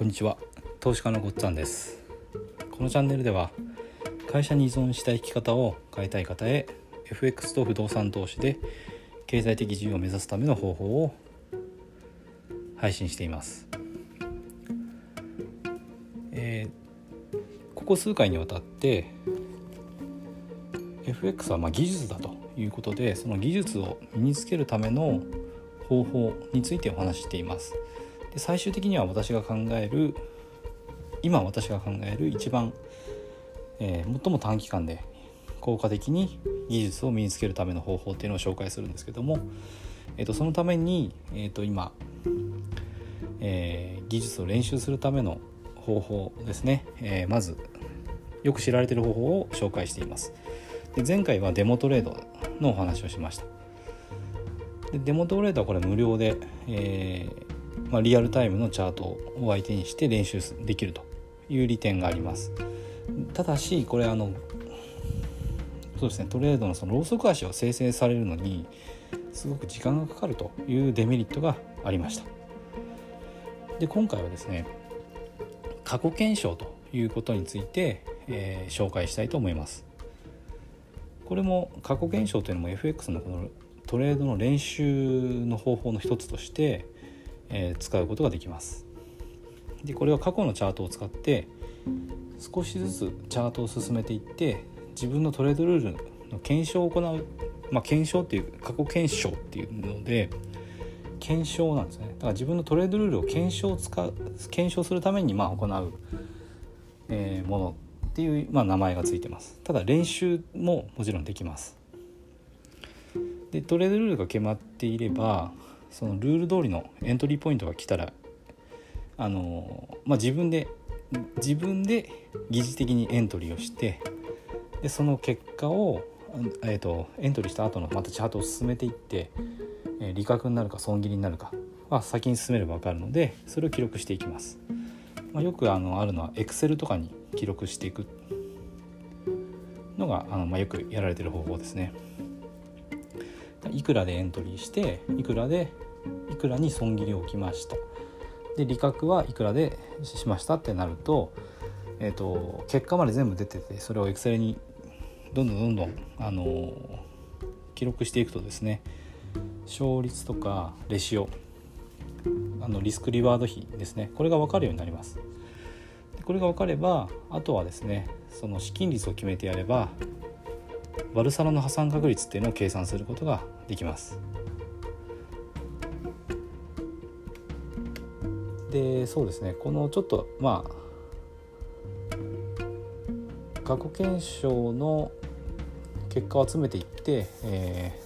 こんにちは。投資家のごっつぁんです。このチャンネルでは会社に依存した生き方を変えたい方へ FX と不動産投資で経済的自由を目指すための方法を配信しています、えー、ここ数回にわたって FX はま技術だということでその技術を身につけるための方法についてお話ししています。で最終的には私が考える今私が考える一番、えー、最も短期間で効果的に技術を身につけるための方法っていうのを紹介するんですけども、えー、とそのために、えー、と今、えー、技術を練習するための方法ですね、えー、まずよく知られている方法を紹介しています。で前回はデモトレードのお話をしました。でデモトレードはこれ無料で、えー、まあ、リアルタイムのチャートを相手にして練習できるという利点があります。ただしこれあのそうですねトレードのそのローソク足を生成されるのにすごく時間がかかるというデメリットがありました。で今回はですね過去検証ということについて、えー、紹介したいと思います。これも過去検証というのも FX のこのトレードの練習の方法の一つとしてえ、使うことができます。でこれは過去のチャートを使って少しずつチャートを進めていって自分のトレードルールの検証を行う、まあ、検証っていう過去検証っていうので検証なんですね。だから自分のトレードルールを検証使う検証するためにま行う、えー、ものっていう、まあ、名前がついてます。ただ練習ももちろんできます。でトレードルールが決まっていればそのルール通りのエントリーポイントが来たらあの、まあ、自分で自分で疑似的にエントリーをしてでその結果を、えーと、エントリーした後のまたチャートを進めていって、えー、利確になるか損切りになるかは先に進めれば分かるのでそれを記録していきます。まあ、よくあのあるのは Excel とかに記録していくのがあの、まあ、よくやられてる方法ですね。いくらでエントリーしていくらでいくらに損切りを置きました。で利確はいくらでしましたってなると,、えーと、結果まで全部出ててそれを Excel にどんどんどんどん、あのー、記録していくとですね勝率とかレシオあのリスクリワード比ですねこれが分かるようになります。これが分かればあとはですねその資金率を決めてやればバルサロの破産確率っていうのを計算することができます。でそうですねこのちょっとまあ過去検証の結果を集めていって、え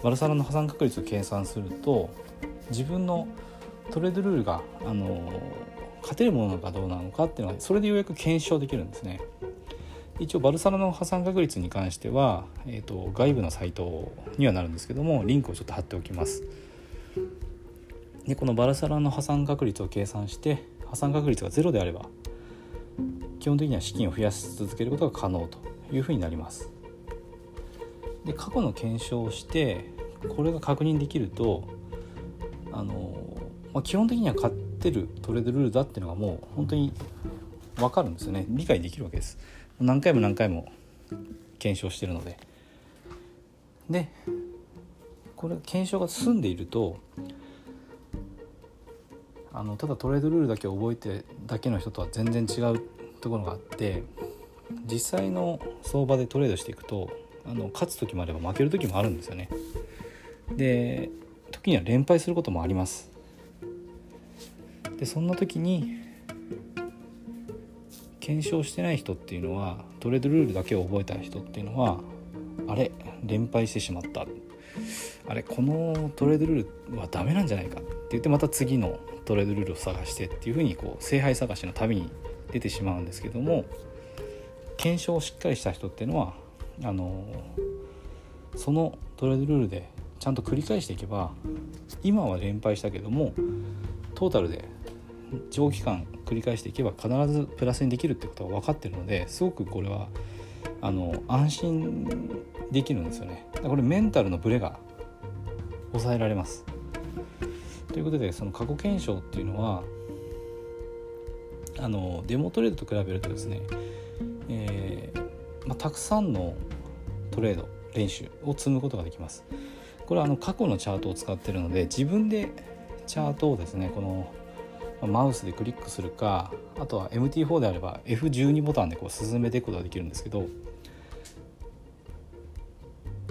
ー、バルサロの破産確率を計算すると自分のトレードルールが、あの勝てるものなのかどうなのかっていうのはそれでようやく検証できるんですね。一応バルサロの破産確率に関しては、えーと、外部のサイトにはなるんですけどもリンクをちょっと貼っておきます。でこのバルサロの破産確率を計算して破産確率がゼロであれば基本的には資金を増やし続けることが可能というふうになります。で過去の検証をしてこれが確認できるとあの、まあ、基本的には買ってるトレードルールだっていうのがもう本当に分かるんですよね。理解できるわけです。何回も何回も検証してるのででこれ検証が進んでいるとあのただトレードルールだけ覚えてだけの人とは全然違うところがあって実際の相場でトレードしていくとあの勝つ時もあれば負ける時もあるんですよね。で時には連敗することもあります。でそんな時に検証してない人っていうのはトレードルールだけを覚えた人っていうのはあれ連敗してしまった。あれこのトレードルールはダメなんじゃないかって言ってまた次のトレードルールを探してっていうふうにこう聖杯探しの旅に出てしまうんですけども検証をしっかりした人っていうのはあのそのトレードルールでちゃんと繰り返していけば今は連敗したけどもトータルで長期間繰り返していけば必ずプラスにできるってことが分かってるのですごくこれはあの安心できるんですよね。これメンタルのブレが抑えられます。ということでその過去検証っていうのはあのデモトレードと比べるとですね、えー、まあ、たくさんのトレード練習を積むことができます。これはあの過去のチャートを使ってるので自分でチャートをですねこのマウスでクリックするかあとは MT4 であれば F12 ボタンでこう進めていくことができるんですけど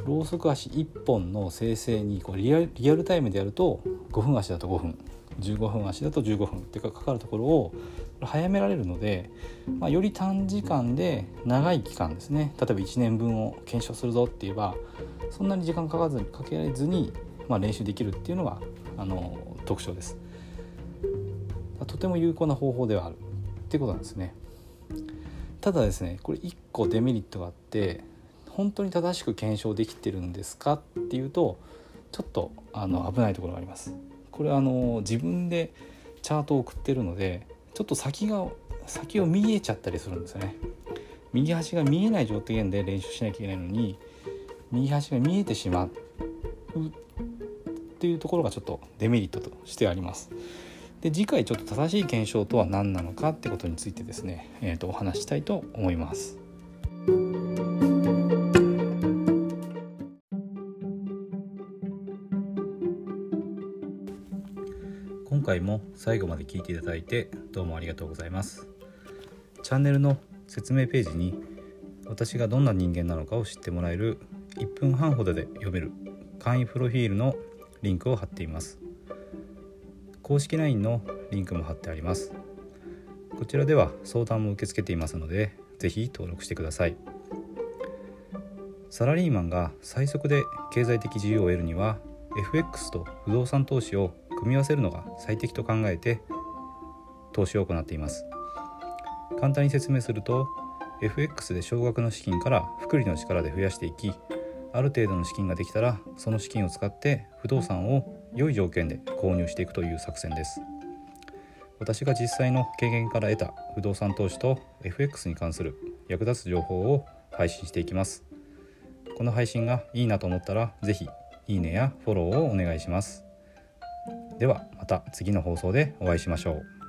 ローソク足1本の生成にこうリアリアルタイムでやると5分足だと5分15分足だと15分っていうかかかるところを早められるので、まあ、より短時間で長い期間ですね例えば1年分を検証するぞって言えばそんなに時間かかずにかけられずに、まあ、練習できるっていうのがあの特徴です。まとても有効な方法ではあるってことなんですね。ただですねこれ1個デメリットがあって本当に正しく検証できてるんですかっていうとちょっとあの危ないところがあります。これはあの自分でチャートを送ってるのでちょっと先が先を見えちゃったりするんですよね。右端が見えない状態で練習しなきゃいけないのに右端が見えてしまうっていうところがちょっとデメリットとしてあります。で次回ちょっと正しい検証とは何なのかってことについてですね、えー、とお話したいと思います。今回も最後まで聞いていただいてどうもありがとうございますチャンネルの説明ページに私がどんな人間なのかを知ってもらえる1分半ほどで読める簡易プロフィールのリンクを貼っています公式 LINE のリンクも貼ってあります。こちらでは相談も受け付けていますので是非登録してください。サラリーマンが最速で経済的自由を得るには FX と不動産投資を組み合わせるのが最適と考えて投資を行っています。簡単に説明すると FX で少額の資金から複利の力で増やしていきある程度の資金ができたらその資金を使って不動産を良い条件で購入していくという作戦です。私が実際の経験から得た不動産投資と FX に関する役立つ情報を配信していきます。この配信がいいなと思ったら是非いいねやフォローをお願いします。ではまた次の放送でお会いしましょう。